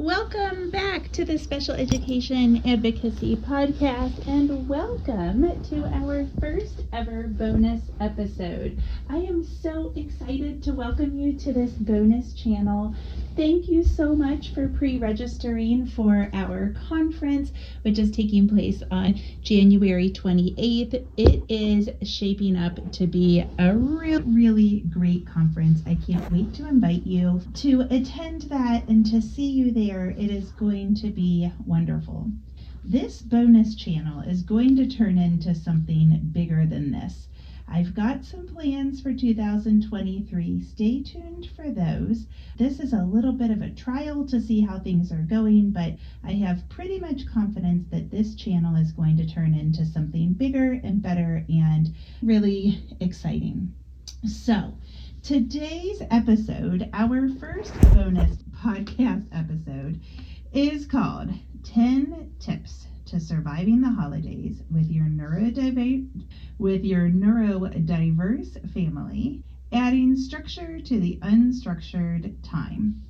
Welcome back to the Special Education Advocacy Podcast and welcome to our first ever bonus episode. I am so excited to welcome you to this bonus channel. Thank you so much for pre registering for our conference, which is taking place on January 28th. It is shaping up to be a real, really great conference. I can't wait to invite you to attend that and to see you there it is going to be wonderful. This bonus channel is going to turn into something bigger than this. I've got some plans for 2023. Stay tuned for those. This is a little bit of a trial to see how things are going, but I have pretty much confidence that this channel is going to turn into something bigger and better and really exciting. So, today's episode, our first bonus podcast episode is called 10 Tips to Surviving the Holidays with your neurodiverse with your neurodiverse family, adding structure to the unstructured time.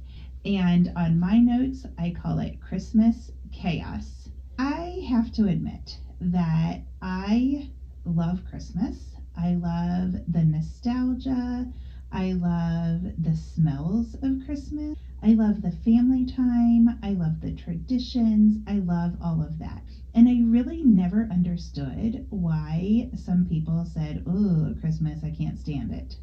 And on my notes, I call it Christmas chaos. I have to admit that I love Christmas. I love the nostalgia. I love the smells of Christmas. I love the family time. I love the traditions. I love all of that. And I really never understood why some people said, Oh, Christmas, I can't stand it.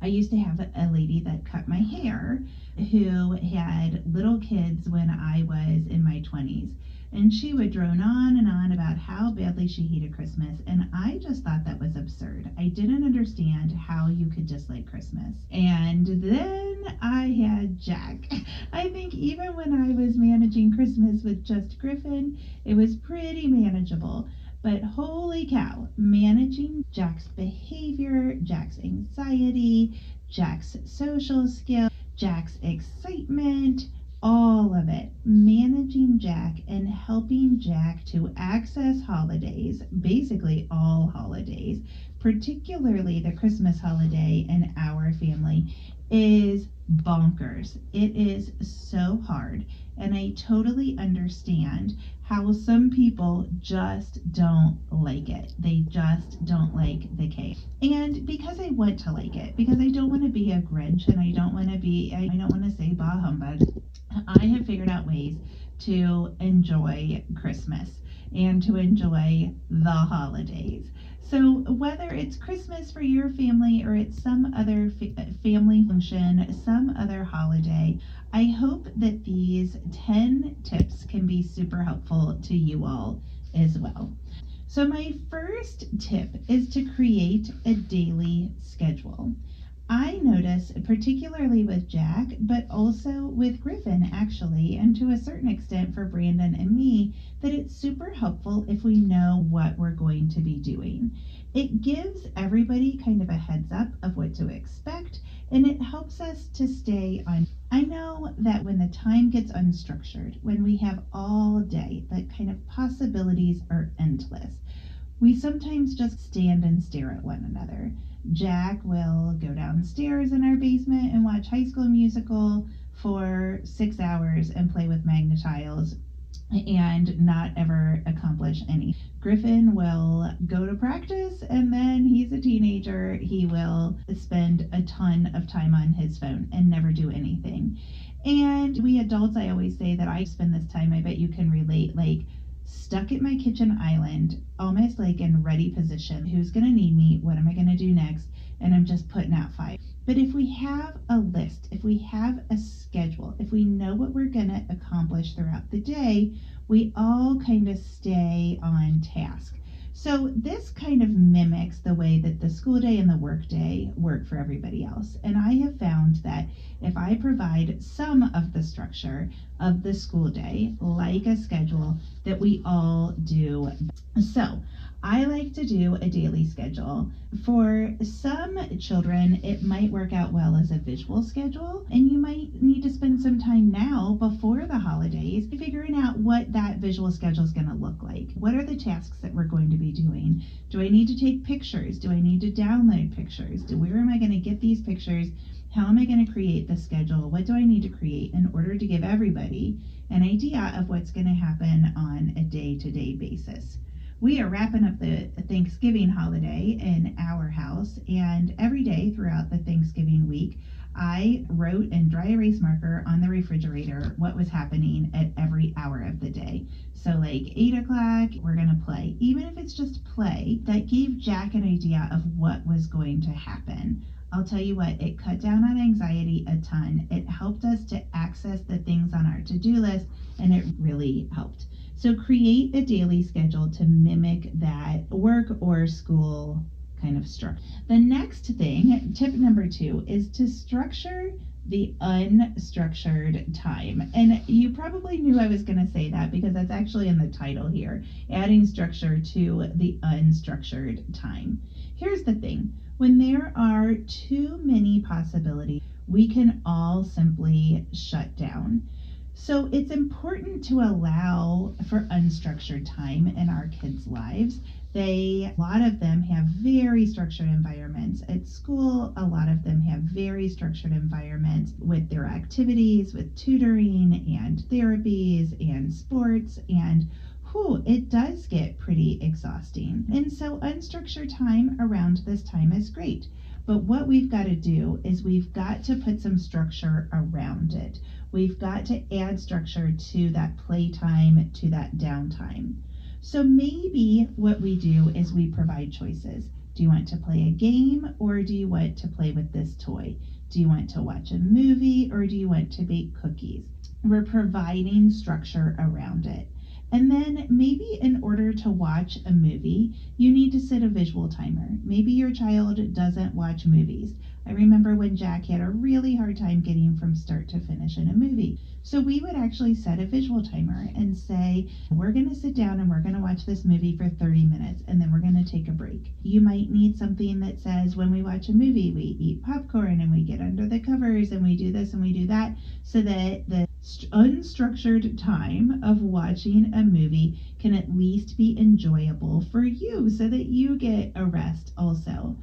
I used to have a lady that cut my hair who had little kids when I was in my 20s. And she would drone on and on about how badly she hated Christmas. And I just thought that was absurd. I didn't understand how you could dislike Christmas. And then I had Jack. I think even when I was managing Christmas with just Griffin, it was pretty manageable. But holy cow, managing Jack's behavior, Jack's anxiety, Jack's social skills, Jack's excitement, all of it, managing Jack and helping Jack to access holidays, basically all holidays, particularly the Christmas holiday in our family, is bonkers. It is so hard. And I totally understand how some people just don't like it. They just don't like the cake. And because I want to like it, because I don't want to be a Grinch and I don't want to be, I don't want to say bah humbug, I have figured out ways to enjoy Christmas and to enjoy the holidays. So, whether it's Christmas for your family or it's some other fa- family function, some other holiday, I hope that these 10 tips can be super helpful to you all as well. So, my first tip is to create a daily schedule. I notice, particularly with Jack, but also with Griffin, actually, and to a certain extent for Brandon and me, that it's super helpful if we know what we're going to be doing. It gives everybody kind of a heads up of what to expect, and it helps us to stay on. I know that when the time gets unstructured, when we have all day, that kind of possibilities are endless. We sometimes just stand and stare at one another. Jack will go downstairs in our basement and watch High School Musical for six hours and play with Magna-Tiles and not ever accomplish any. Griffin will go to practice and then he's a teenager. He will spend a ton of time on his phone and never do anything. And we adults, I always say that I spend this time, I bet you can relate, like stuck at my kitchen island, almost like in ready position. Who's going to need me? What am I going to do next? And I'm just putting out fire. But if we have a list, if we have a schedule, if we know what we're going to accomplish throughout the day, we all kind of stay on task. So this kind of mimics the way that the school day and the work day work for everybody else. And I have found that if I provide some of the structure of the school day, like a schedule, that we all do. So I like to do a daily schedule. For some children, it might work out well as a visual schedule, and you might need to spend some time now before the holidays figuring out what that visual schedule is going to look like. What are the tasks that we're going to be doing? Do I need to take pictures? Do I need to download pictures? Do, where am I going to get these pictures? How am I going to create the schedule? What do I need to create in order to give everybody an idea of what's going to happen on a day to day basis? We are wrapping up the Thanksgiving holiday in our house, and every day throughout the Thanksgiving week, I wrote in dry erase marker on the refrigerator what was happening at every hour of the day. So, like 8 o'clock, we're going to play. Even if it's just play, that gave Jack an idea of what was going to happen. I'll tell you what, it cut down on anxiety a ton. It helped us to access the things on our to do list, and it really helped. So, create a daily schedule to mimic that work or school kind of structure. The next thing, tip number two, is to structure the unstructured time. And you probably knew I was going to say that because that's actually in the title here adding structure to the unstructured time. Here's the thing when there are too many possibilities, we can all simply shut down. So it's important to allow for unstructured time in our kids' lives. They, a lot of them have very structured environments. At school, a lot of them have very structured environments with their activities, with tutoring and therapies and sports and whew, it does get pretty exhausting. And so unstructured time around this time is great. But what we've got to do is we've got to put some structure around it. We've got to add structure to that playtime, to that downtime. So maybe what we do is we provide choices. Do you want to play a game or do you want to play with this toy? Do you want to watch a movie or do you want to bake cookies? We're providing structure around it. And then maybe in order to watch a movie, you need to set a visual timer. Maybe your child doesn't watch movies. I remember when Jack had a really hard time getting from start to finish in a movie. So we would actually set a visual timer and say, we're going to sit down and we're going to watch this movie for 30 minutes and then we're going to take a break. You might need something that says, when we watch a movie, we eat popcorn and we get under the covers and we do this and we do that so that the unstructured time of watching a movie can at least be enjoyable for you so that you get a rest also.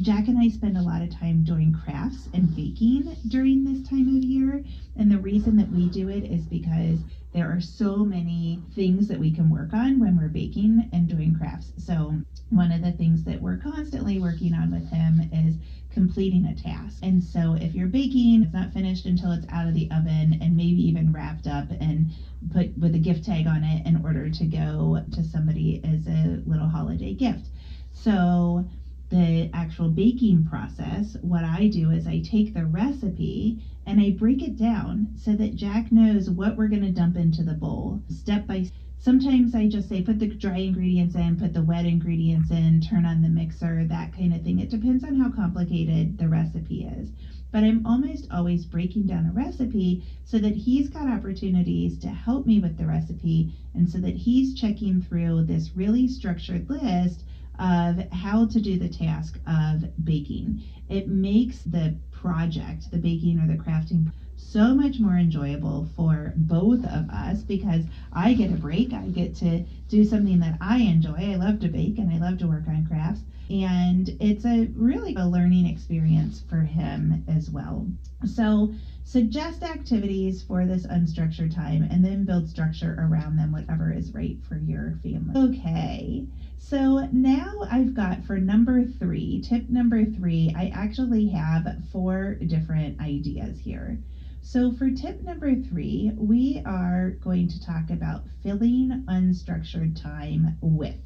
Jack and I spend a lot of time doing crafts and baking during this time of year. And the reason that we do it is because there are so many things that we can work on when we're baking and doing So, one of the things that we're constantly working on with him is completing a task. And so, if you're baking, it's not finished until it's out of the oven and maybe even wrapped up and put with a gift tag on it in order to go to somebody as a little holiday gift. So, the actual baking process, what I do is I take the recipe and I break it down so that Jack knows what we're going to dump into the bowl step by step. Sometimes I just say put the dry ingredients in, put the wet ingredients in, turn on the mixer, that kind of thing. It depends on how complicated the recipe is. But I'm almost always breaking down a recipe so that he's got opportunities to help me with the recipe and so that he's checking through this really structured list of how to do the task of baking. It makes the project, the baking or the crafting, so much more enjoyable for both of us because I get a break. I get to do something that I enjoy. I love to bake and I love to work on crafts. And it's a really a learning experience for him as well. So, suggest activities for this unstructured time and then build structure around them, whatever is right for your family. Okay. So now I've got for number three, tip number three, I actually have four different ideas here. So for tip number three, we are going to talk about filling unstructured time with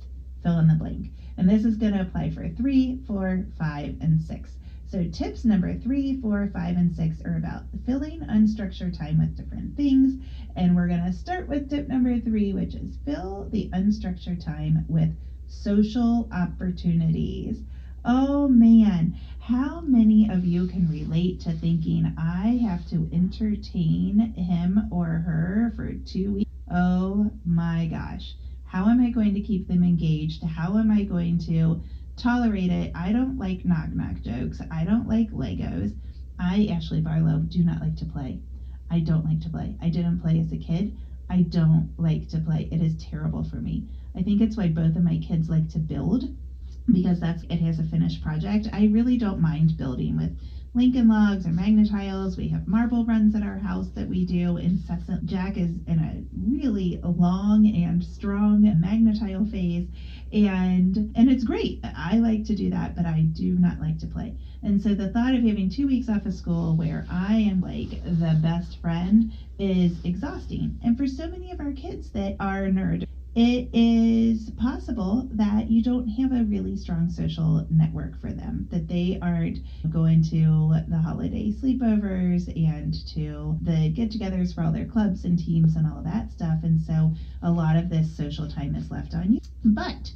fill in the blank. And this is going to apply for three, four, five, and six. So tips number three, four, five, and six are about filling unstructured time with different things. And we're going to start with tip number three, which is fill the unstructured time with social opportunities. Oh man, how many of you can relate to thinking I have to entertain him or her for two weeks? Oh my gosh. How am I going to keep them engaged? How am I going to tolerate it? I don't like knock knock jokes. I don't like Legos. I, Ashley Barlow, do not like to play. I don't like to play. I didn't play as a kid. I don't like to play. It is terrible for me. I think it's why both of my kids like to build because that's it has a finished project. I really don't mind building with Lincoln logs or Magna-Tiles. We have marble runs at our house that we do incessant. Jack is in a really long and strong Magna-Tile phase and and it's great. I like to do that, but I do not like to play. And so the thought of having two weeks off of school where I am like the best friend is exhausting. And for so many of our kids that are nerd, it is possible that you don't have a really strong social network for them, that they aren't going to the holiday sleepovers and to the get togethers for all their clubs and teams and all of that stuff. And so a lot of this social time is left on you. But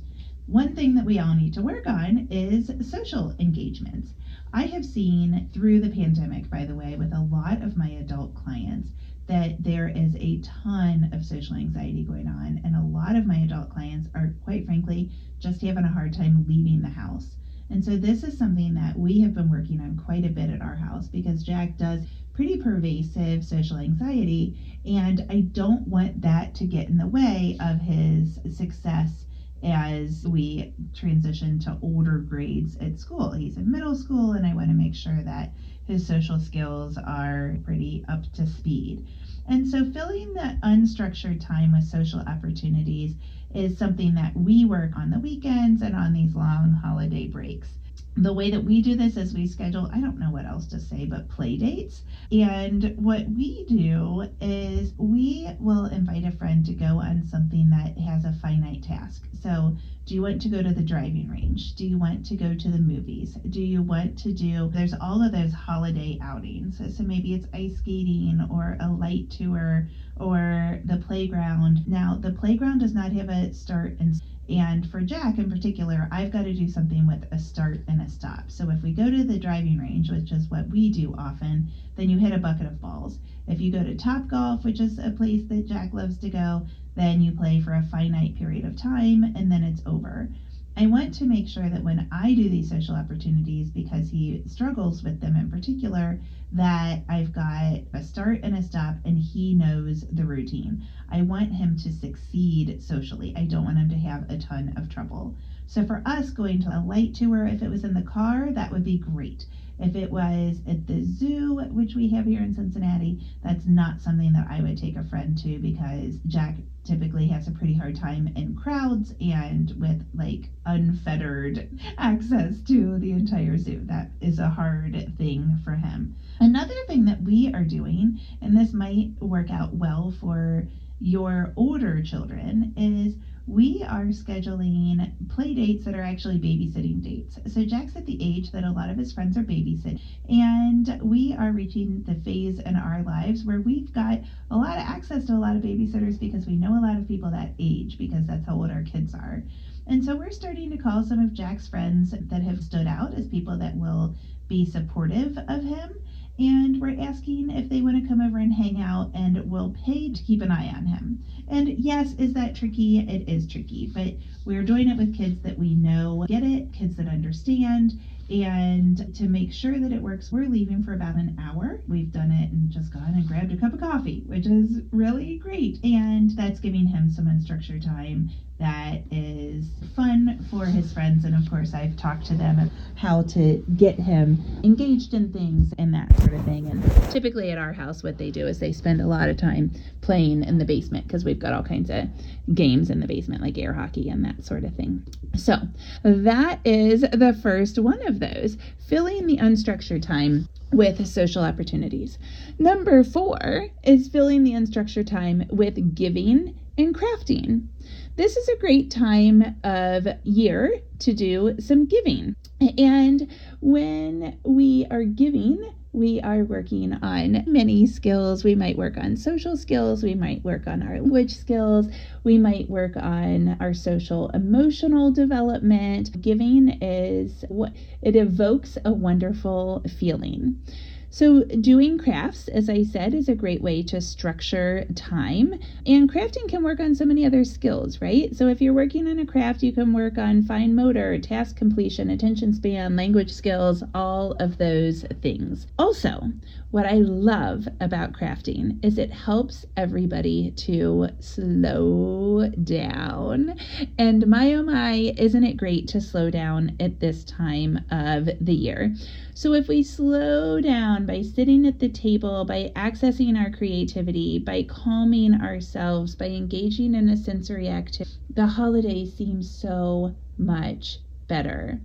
one thing that we all need to work on is social engagements. I have seen through the pandemic, by the way, with a lot of my adult clients, that there is a ton of social anxiety going on, and a lot of my adult clients are, quite frankly, just having a hard time leaving the house. And so, this is something that we have been working on quite a bit at our house because Jack does pretty pervasive social anxiety, and I don't want that to get in the way of his success as we transition to older grades at school. He's in middle school, and I want to make sure that his social skills are pretty up to speed. And so, filling that unstructured time with social opportunities is something that we work on the weekends and on these long holiday breaks the way that we do this is we schedule, I don't know what else to say, but play dates. And what we do is we will invite a friend to go on something that has a finite task. So, do you want to go to the driving range? Do you want to go to the movies? Do you want to do, there's all of those holiday outings. So, maybe it's ice skating or a light tour or the playground. Now, the playground does not have a start and and for Jack in particular, I've got to do something with a start and a stop. So if we go to the driving range, which is what we do often, then you hit a bucket of balls. If you go to Top Golf, which is a place that Jack loves to go, then you play for a finite period of time and then it's over. I want to make sure that when I do these social opportunities, because he struggles with them in particular, that I've got a start and a stop and he knows the routine. I want him to succeed socially. I don't want him to have a ton of trouble. So for us going to a light tour, if it was in the car, that would be great. If it was at the zoo, which we have here in Cincinnati, that's not something that I would take a friend to because Jack typically has a pretty hard time in crowds and with like unfettered access to the entire zoo. That is a hard thing for him. Another thing that we are doing, and this might work out well for your older children, is we are scheduling play dates that are actually babysitting dates. So Jack's at the age that a lot of his friends are babysitting, and we are reaching the phase in our lives where we've got a lot of access to a lot of babysitters because we know a lot of people that age because that's how old our kids are. And so we're starting to call some of Jack's friends that have stood out as people that will be supportive of him and we're asking if they want to come over and hang out and we'll pay to keep an eye on him. And yes, is that tricky? It is tricky, but we're doing it with kids that we know get it, kids that understand, and to make sure that it works, we're leaving for about an hour. We've done it and just gone and grabbed a cup of coffee, which is really great. And that's giving him some unstructured time that is fun for his friends. And of course, I've talked to them of how to get him engaged in things and that sort of thing. And typically at our house, what they do is they spend a lot of time playing in the basement because we've got all kinds of games in the basement, like air hockey and that sort of thing. So that is the first one of those filling the unstructured time with social opportunities. Number four is filling the unstructured time with giving and crafting. This is a great time of year to do some giving. And when we are giving, we are working on many skills. We might work on social skills, we might work on our language skills, we might work on our social emotional development. Giving is what it evokes a wonderful feeling. So, doing crafts, as I said, is a great way to structure time. And crafting can work on so many other skills, right? So, if you're working on a craft, you can work on fine motor, task completion, attention span, language skills, all of those things. Also, what I love about crafting is it helps everybody to slow down. And my oh my, isn't it great to slow down at this time of the year? So, if we slow down by sitting at the table, by accessing our creativity, by calming ourselves, by engaging in a sensory activity, the holiday seems so much better.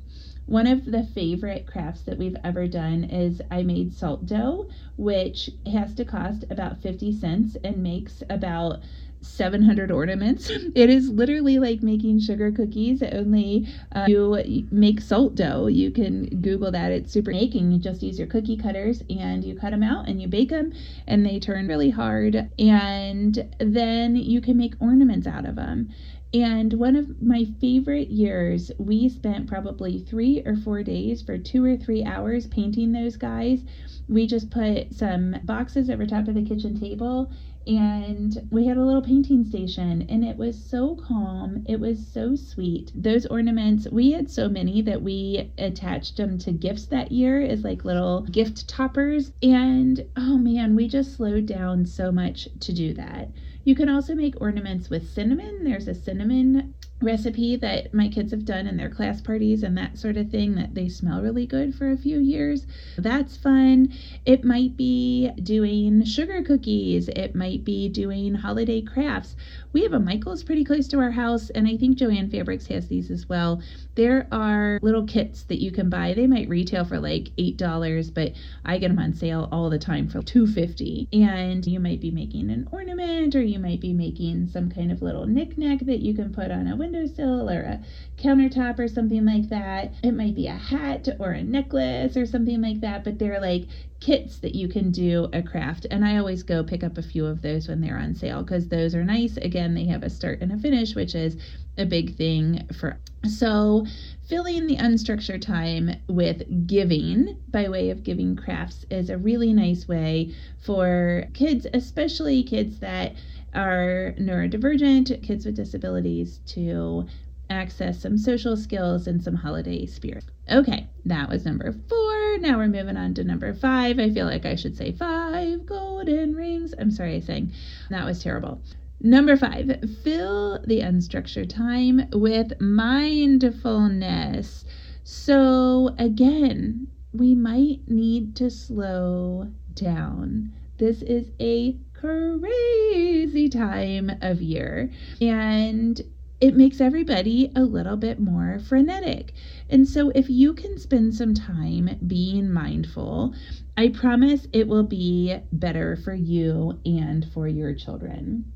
One of the favorite crafts that we've ever done is I made salt dough, which has to cost about 50 cents and makes about 700 ornaments. It is literally like making sugar cookies, only uh, you make salt dough. You can Google that. It's super making. You just use your cookie cutters and you cut them out and you bake them, and they turn really hard. And then you can make ornaments out of them. And one of my favorite years, we spent probably three or four days for two or three hours painting those guys. We just put some boxes over top of the kitchen table and we had a little painting station and it was so calm it was so sweet those ornaments we had so many that we attached them to gifts that year as like little gift toppers and oh man we just slowed down so much to do that you can also make ornaments with cinnamon. There's a cinnamon recipe that my kids have done in their class parties and that sort of thing that they smell really good for a few years. That's fun. It might be doing sugar cookies, it might be doing holiday crafts. We have a Michael's pretty close to our house, and I think Joann Fabrics has these as well. There are little kits that you can buy. They might retail for like $8, but I get them on sale all the time for $2.50. And you might be making an ornament or you might be making some kind of little knickknack that you can put on a windowsill or a countertop or something like that. It might be a hat or a necklace or something like that, but they're like kits that you can do a craft. And I always go pick up a few of those when they're on sale because those are nice. Again, they have a start and a finish, which is a big thing for. So, filling the unstructured time with giving by way of giving crafts is a really nice way for kids, especially kids that are neurodivergent, kids with disabilities, to access some social skills and some holiday spirit. Okay, that was number four. Now we're moving on to number five. I feel like I should say five golden rings. I'm sorry I sang. That was terrible. Number five, fill the unstructured time with mindfulness. So, again, we might need to slow down. This is a crazy time of year. And it makes everybody a little bit more frenetic. And so, if you can spend some time being mindful, I promise it will be better for you and for your children.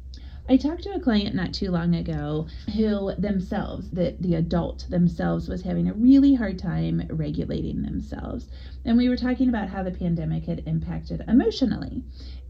I talked to a client not too long ago who themselves, the, the adult themselves, was having a really hard time regulating themselves. And we were talking about how the pandemic had impacted emotionally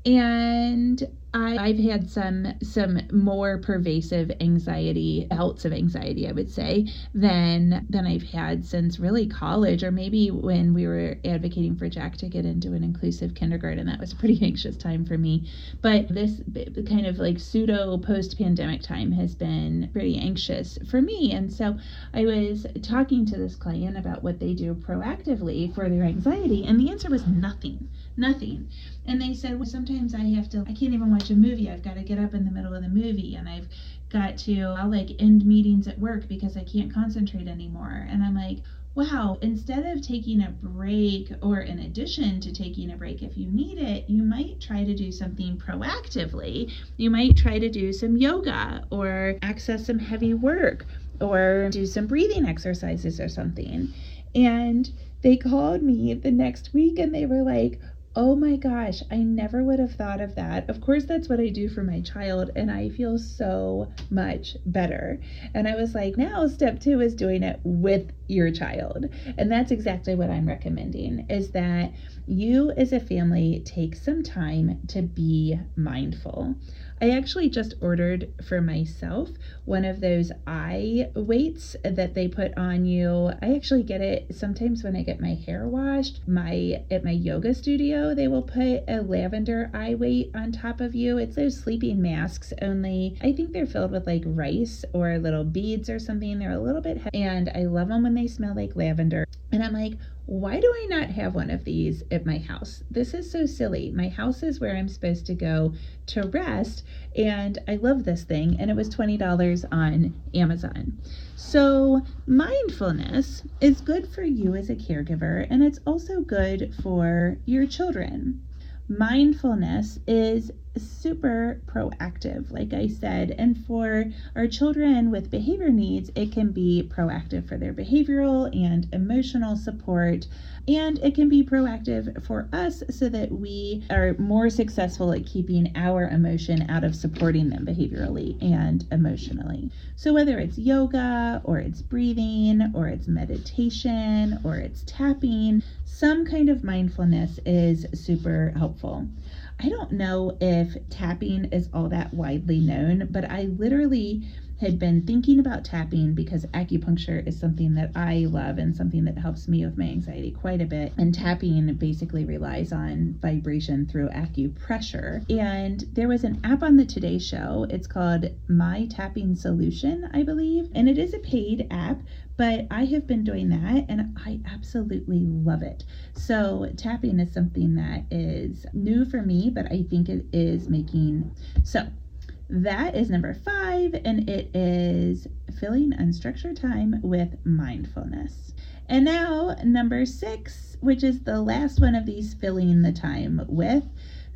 and I, have had some some more pervasive anxiety, bouts of anxiety, I would say, than than I've had since really college, or maybe when we were advocating for Jack to get into an inclusive kindergarten. That was a pretty anxious time for me. But this kind of like pseudo post pandemic time has been pretty anxious for me. And so I was talking to this client about what they do proactively for their anxiety, and the answer was nothing nothing. And they said, well, sometimes I have to, I can't even watch a movie. I've got to get up in the middle of the movie and I've got to, I'll like end meetings at work because I can't concentrate anymore. And I'm like, wow, instead of taking a break or in addition to taking a break, if you need it, you might try to do something proactively. You might try to do some yoga or access some heavy work or do some breathing exercises or something. And they called me the next week and they were like, Oh my gosh, I never would have thought of that. Of course, that's what I do for my child, and I feel so much better. And I was like, now step two is doing it with your child. And that's exactly what I'm recommending is that you as a family take some time to be mindful. I actually just ordered for myself one of those eye weights that they put on you. I actually get it sometimes when I get my hair washed. My at my yoga studio, they will put a lavender eye weight on top of you. It's those sleeping masks, only I think they're filled with like rice or little beads or something. They're a little bit heavy, and I love them when they smell like lavender. And I'm like, why do I not have one of these at my house? This is so silly. My house is where I'm supposed to go to rest, and I love this thing, and it was $20 on Amazon. So, mindfulness is good for you as a caregiver, and it's also good for your children. Mindfulness is super proactive, like I said. And for our children with behavior needs, it can be proactive for their behavioral and emotional support. And it can be proactive for us so that we are more successful at keeping our emotion out of supporting them behaviorally and emotionally. So, whether it's yoga or it's breathing or it's meditation or it's tapping, some kind of mindfulness is super helpful. I don't know if tapping is all that widely known, but I literally had been thinking about tapping because acupuncture is something that I love and something that helps me with my anxiety quite a bit. And tapping basically relies on vibration through acupressure. And there was an app on the Today Show. It's called My Tapping Solution, I believe. And it is a paid app, but I have been doing that and I absolutely love it. So, tapping is something that is new for me, but I think it is making so. That is number five, and it is filling unstructured time with mindfulness. And now, number six, which is the last one of these filling the time with,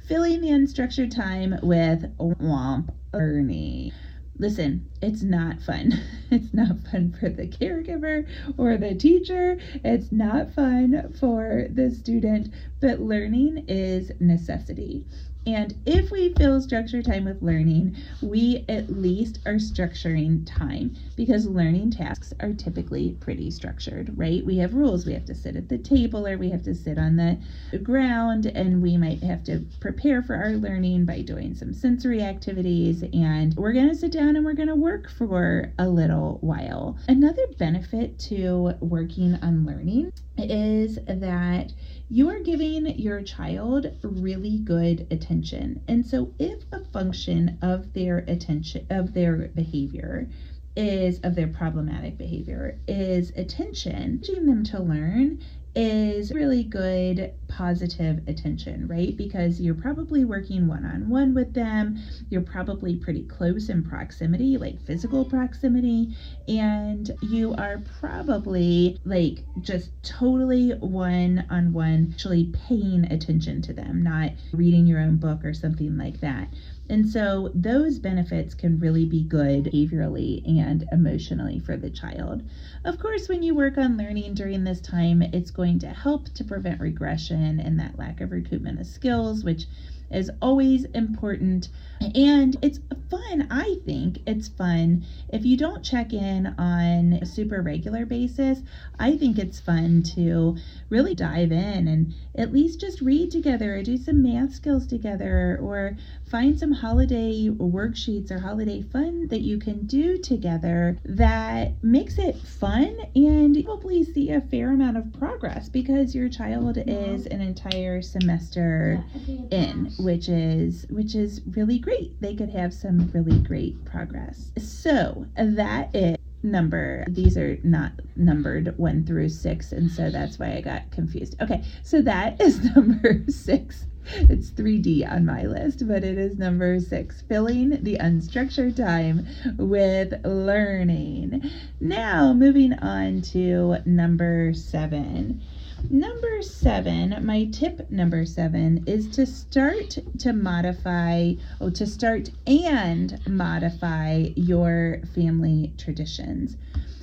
filling the unstructured time with womp learning listen, it's not fun. It's not fun for the caregiver or the teacher. It's not fun for the student, but learning is necessity. And if we fill structure time with learning, we at least are structuring time because learning tasks are typically pretty structured, right? We have rules. We have to sit at the table or we have to sit on the ground, and we might have to prepare for our learning by doing some sensory activities. And we're going to sit down and we're going to work for a little while. Another benefit to working on learning is that you are giving your child really good attention. And so if a function of their attention of their behavior is of their problematic behavior is attention, teaching them to learn is really good positive attention, right? Because you're probably working one on one with them, you're probably pretty close in proximity, like physical proximity, and you are probably like just totally one on one, actually paying attention to them, not reading your own book or something like that. And so those benefits can really be good behaviorally and emotionally for the child. Of course, when you work on learning during this time, it's going to help to prevent regression and that lack of recoupment of skills, which is always important. And it's fun, I think it's fun. If you don't check in on a super regular basis, I think it's fun to really dive in and at least just read together or do some math skills together or find some holiday worksheets or holiday fun that you can do together that makes it fun and you probably see a fair amount of progress because your child is an entire semester in which is which is really great they could have some really great progress so that is number these are not numbered one through six and so that's why i got confused okay so that is number six it's 3D on my list, but it is number six filling the unstructured time with learning. Now, moving on to number seven. Number seven, my tip number seven is to start to modify, oh, to start and modify your family traditions.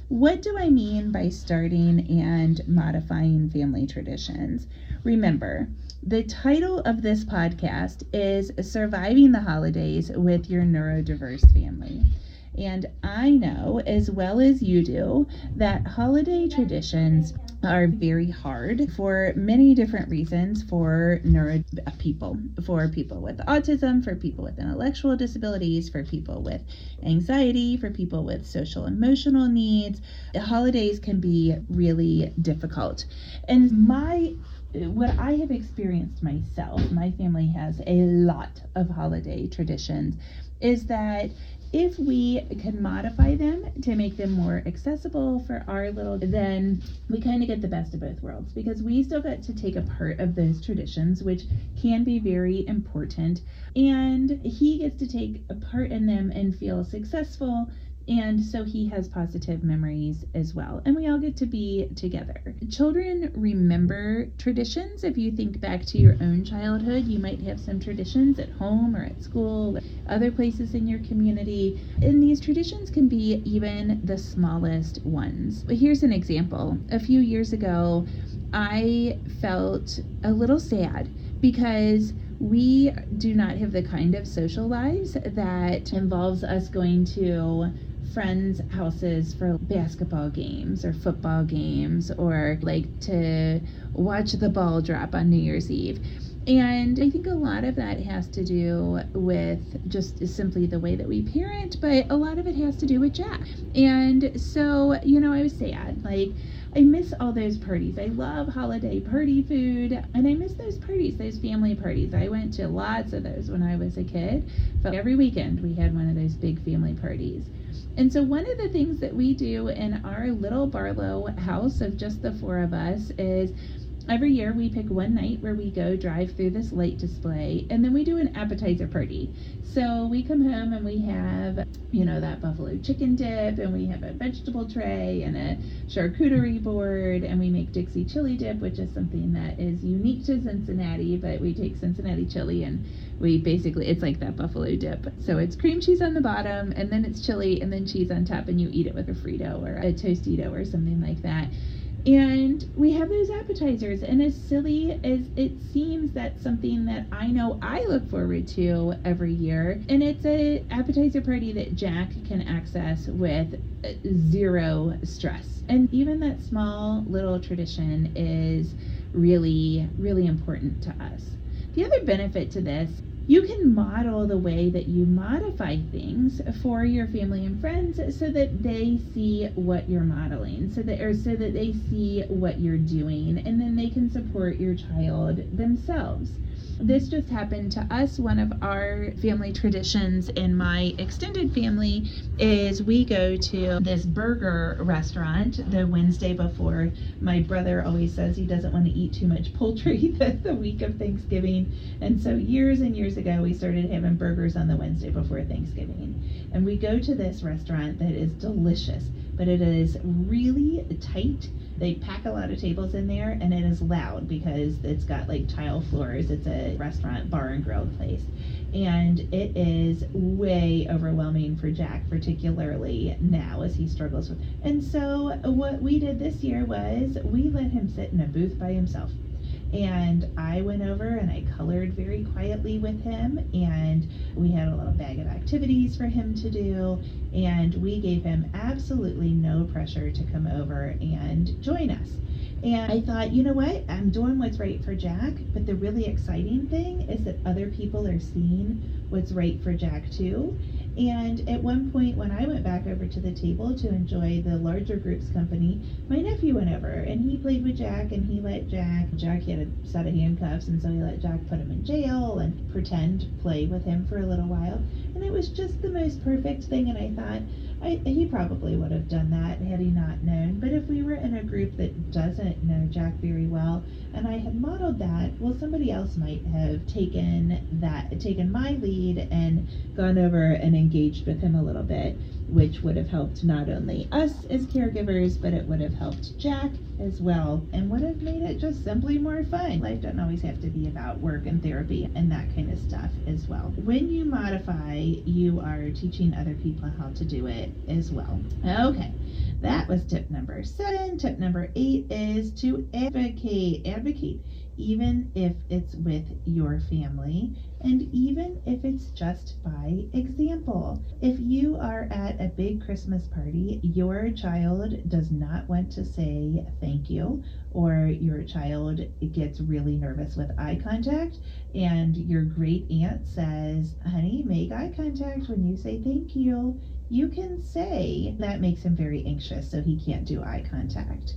What do I mean by starting and modifying family traditions? Remember, the title of this podcast is Surviving the Holidays with Your Neurodiverse Family. And I know, as well as you do, that holiday traditions are very hard for many different reasons for neuro uh, people, for people with autism, for people with intellectual disabilities, for people with anxiety, for people with social emotional needs. Holidays can be really difficult. And my what I have experienced myself, my family has a lot of holiday traditions, is that if we can modify them to make them more accessible for our little, then we kind of get the best of both worlds because we still get to take a part of those traditions, which can be very important. And he gets to take a part in them and feel successful and so he has positive memories as well. And we all get to be together. Children remember traditions. If you think back to your own childhood, you might have some traditions at home or at school, or other places in your community. And these traditions can be even the smallest ones. But here's an example. A few years ago, I felt a little sad because we do not have the kind of social lives that involves us going to friends' houses for basketball games or football games or like to watch the ball drop on New Year's Eve. And I think a lot of that has to do with just simply the way that we parent, but a lot of it has to do with Jack. And so, you know, I was sad. Like, I miss all those parties. I love holiday party food, and I miss those parties, those family parties. I went to lots of those when I was a kid. But every weekend we had one of those big family parties. And so, one of the things that we do in our little Barlow house of just the four of us is every year we pick one night where we go drive through this light display and then we do an appetizer party. So we come home and we have, you know, that buffalo chicken dip and we have a vegetable tray and a charcuterie board and we make Dixie chili dip, which is something that is unique to Cincinnati, but we take Cincinnati chili and we basically it's like that buffalo dip. So it's cream cheese on the bottom and then it's chili and then cheese on top and you eat it with a Frito or a Tostito or something like that. And we have those appetizers and as silly as it seems that's something that I know I look forward to every year and it's a appetizer party that Jack can access with uh, zero stress. And even that small little tradition is really really important to us. The other benefit to this you can model the way that you modify things for your family and friends so that they see what you're modeling so that or so that they see what you're doing and then they can support your child themselves this just happened to us. One of our family traditions in my extended family is we go to this burger restaurant the Wednesday before. My brother always says he doesn't want to eat too much poultry the, the week of Thanksgiving. And so years and years ago, we started having burgers on the Wednesday before Thanksgiving. And we go to this restaurant that is delicious, but it is really tight they pack a lot of tables in there and it is loud because it's got like tile floors. It's a restaurant, bar, and grill place. And it is way overwhelming for Jack, particularly now as he struggles with. And so, what we did this year was we let him sit in a booth by himself and I went over and I colored very quietly with him, and we had a little bag of activities for him to do, and we gave him absolutely no pressure to come over and join us. And I thought, you know what? I'm doing what's right for Jack, but the really exciting thing is that other people are seeing what's right for Jack too. And at one point, when I went back over to the table to enjoy the larger group's company, my nephew went over and he played with Jack and he let Jack, Jack had a set of handcuffs, and so he let Jack put him in jail and pretend play with him for a little while. And it was just the most perfect thing. And I thought, I, he probably would have done that had he not known. But if we were in a group that doesn't know Jack very well, and I had modeled that, well, somebody else might have taken that, taken my lead and gone over and engaged with him a little bit, which would have helped not only us as caregivers, but it would have helped Jack as well, and would have made it just simply more fun. Life doesn't always have to be about work and therapy and that kind of stuff as well. When you modify, you are teaching other people how to do it as well. Okay. That was tip number seven. Tip number eight is to advocate. Advocate, even if it's with your family and even if it's just by example. If you are at a big Christmas party, your child does not want to say thank you, or your child gets really nervous with eye contact, and your great aunt says, Honey, make eye contact when you say thank you you can say that makes him very anxious, so he can't do eye contact.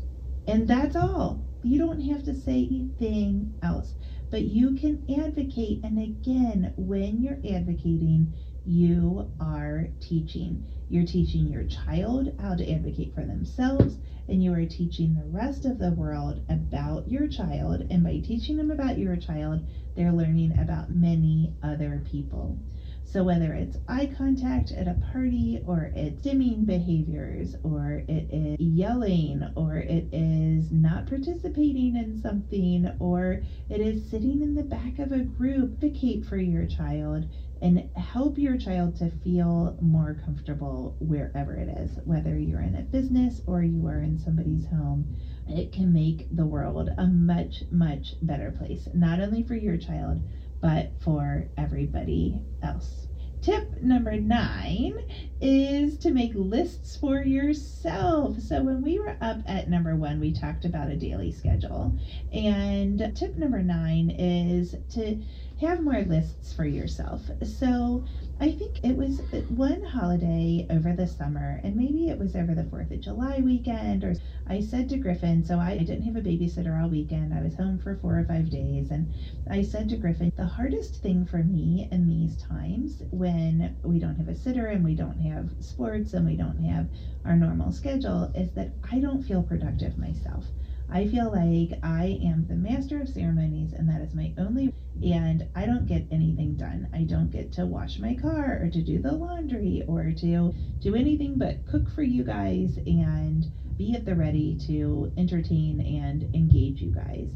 And that's all. You don't have to say anything else, but you can advocate. And again, when you're advocating, you are teaching. You're teaching your child how to advocate for themselves, and you are teaching the rest of the world about your child. And by teaching them about your child, they're learning about many other people. So, whether it's eye contact at a party, or it's dimming behaviors, or it is yelling, or it is not participating in something, or it is sitting in the back of a group, advocate for your child and help your child to feel more comfortable wherever it is, whether you're in a business or you are in somebody's home. It can make the world a much, much better place, not only for your child, but for everybody else. Tip number nine is to make lists for yourself. So, when we were up at number one, we talked about a daily schedule. And tip number nine is to have more lists for yourself. So, I think it was one holiday over the summer, and maybe it was over the 4th of July weekend, or I said to Griffin, so I didn't have a babysitter all weekend. I was home for four or five days, and I said to Griffin, the hardest thing for me in these times when we don't have a sitter and we don't have sports and we don't have our normal schedule is that I don't feel productive myself. I feel like I am the master of ceremonies and that is my only and I don't get anything done. I don't get to wash my car or to do the laundry or to do anything but cook for you guys and be at the ready to entertain and engage you guys.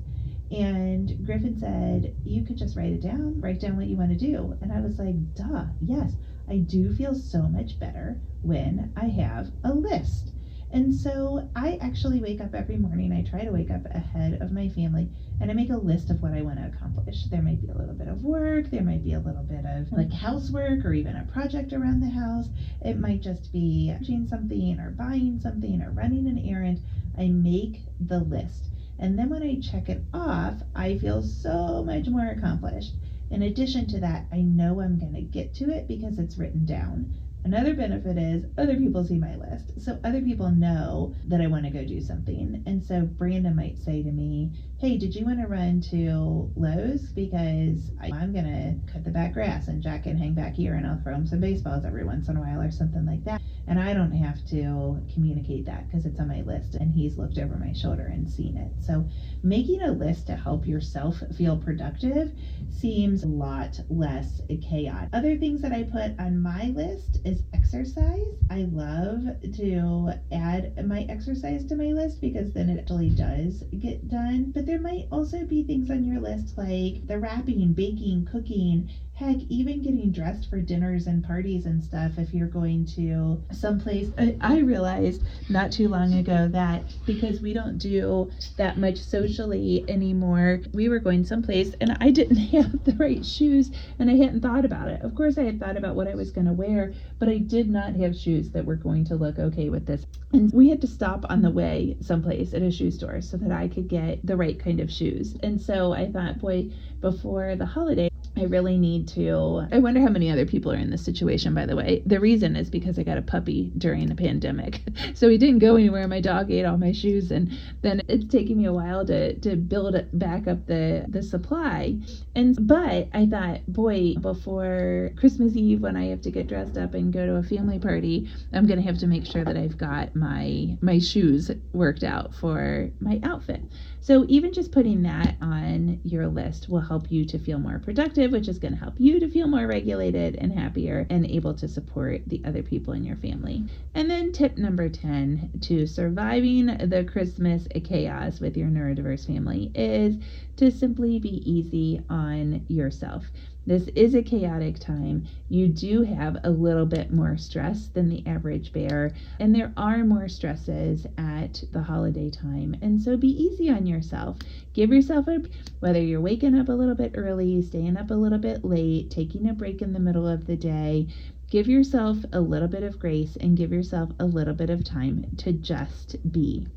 And Griffin said, You could just write it down, write down what you want to do. And I was like, Duh, yes, I do feel so much better when I have a list. And so I actually wake up every morning. I try to wake up ahead of my family and I make a list of what I want to accomplish. There might be a little bit of work, there might be a little bit of like housework or even a project around the house. It might just be doing something or buying something or running an errand. I make the list. And then when I check it off, I feel so much more accomplished. In addition to that, I know I'm going to get to it because it's written down. Another benefit is other people see my list. So other people know that I want to go do something. And so Brandon might say to me, Hey, did you want to run to Lowe's? Because I'm going to cut the back grass and Jack can hang back here and I'll throw him some baseballs every once in a while or something like that. And I don't have to communicate that because it's on my list and he's looked over my shoulder and seen it. So making a list to help yourself feel productive seems a lot less chaotic. Other things that I put on my list is exercise. I love to add my exercise to my list because then it actually does get done. But there might also be things on your list like the wrapping, baking, cooking, heck, even getting dressed for dinners and parties and stuff if you're going to someplace. I, I realized not too long ago that because we don't do that much socially anymore, we were going someplace and I didn't have the right shoes and I hadn't thought about it. Of course, I had thought about what I was going to wear, but I did not have shoes that were going to look okay with this. And we had to stop on the way someplace at a shoe store so that I could get the right kind of shoes. And so I thought, boy, before the holiday, I really need to. I wonder how many other people are in this situation, by the way. The reason is because I got a puppy during the pandemic. So he didn't go anywhere. My dog ate all my shoes, and then it's taking me a while to, to build back up the, the supply. And but I thought, boy, before Christmas Eve, when I have to get dressed up and go to a family party, I'm going to have to make sure that I've got my, my shoes worked out for my outfit. So, even just putting that on your list will help you to feel more productive, which is going to help you to feel more regulated and happier and able to support the other people in your family. And then, tip number 10 to surviving the Christmas chaos with your neurodiverse family is to simply be easy on yourself. This is a chaotic time. You do have a little bit more stress than the average bear, and there are more stresses at the holiday time. And so be easy on yourself. Give yourself a whether you're waking up a little bit early, staying up a little bit late, taking a break in the middle of the day. Give yourself a little bit of grace and give yourself a little bit of time to just be.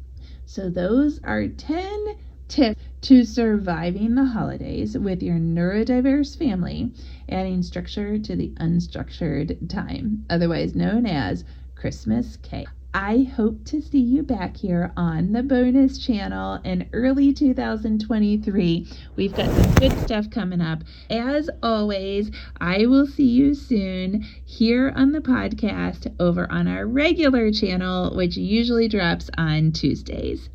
So, those are 10 tips to surviving the holidays with your neurodiverse family, adding structure to the unstructured time, otherwise known as Christmas Chaos. I hope to see you back here on the bonus channel in early 2023. We've got some good stuff coming up. As always, I will see you soon here on the podcast over on our regular channel, which usually drops on Tuesdays.